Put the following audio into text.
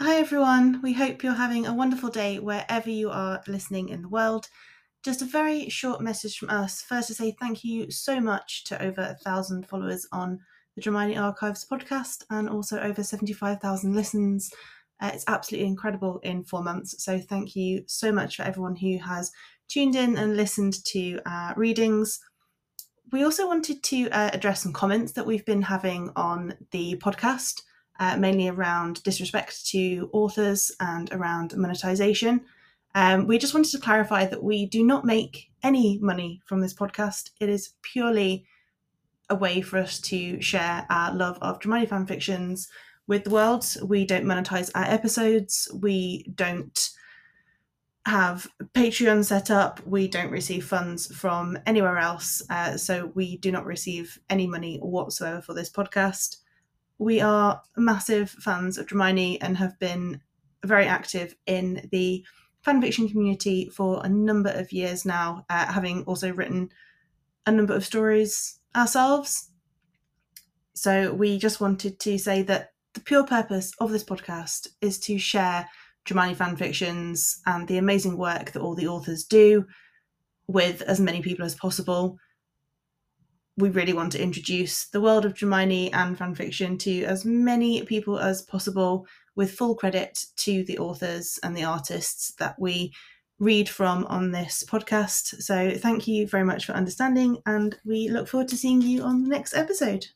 Hi, everyone. We hope you're having a wonderful day wherever you are listening in the world. Just a very short message from us. First, to say thank you so much to over a thousand followers on the Dramione Archives podcast and also over 75,000 listens. Uh, it's absolutely incredible in four months. So, thank you so much for everyone who has tuned in and listened to our readings. We also wanted to uh, address some comments that we've been having on the podcast uh, mainly around disrespect to authors and around monetization. Um, we just wanted to clarify that we do not make any money from this podcast. It is purely a way for us to share our love of Dramione fan fictions with the world. We don't monetize our episodes. We don't have Patreon set up. We don't receive funds from anywhere else. Uh, so we do not receive any money whatsoever for this podcast we are massive fans of Dramione and have been very active in the fanfiction community for a number of years now, uh, having also written a number of stories ourselves. So we just wanted to say that the pure purpose of this podcast is to share Dramione fanfictions and the amazing work that all the authors do with as many people as possible we really want to introduce the world of Dramione and fanfiction to as many people as possible with full credit to the authors and the artists that we read from on this podcast. So, thank you very much for understanding, and we look forward to seeing you on the next episode.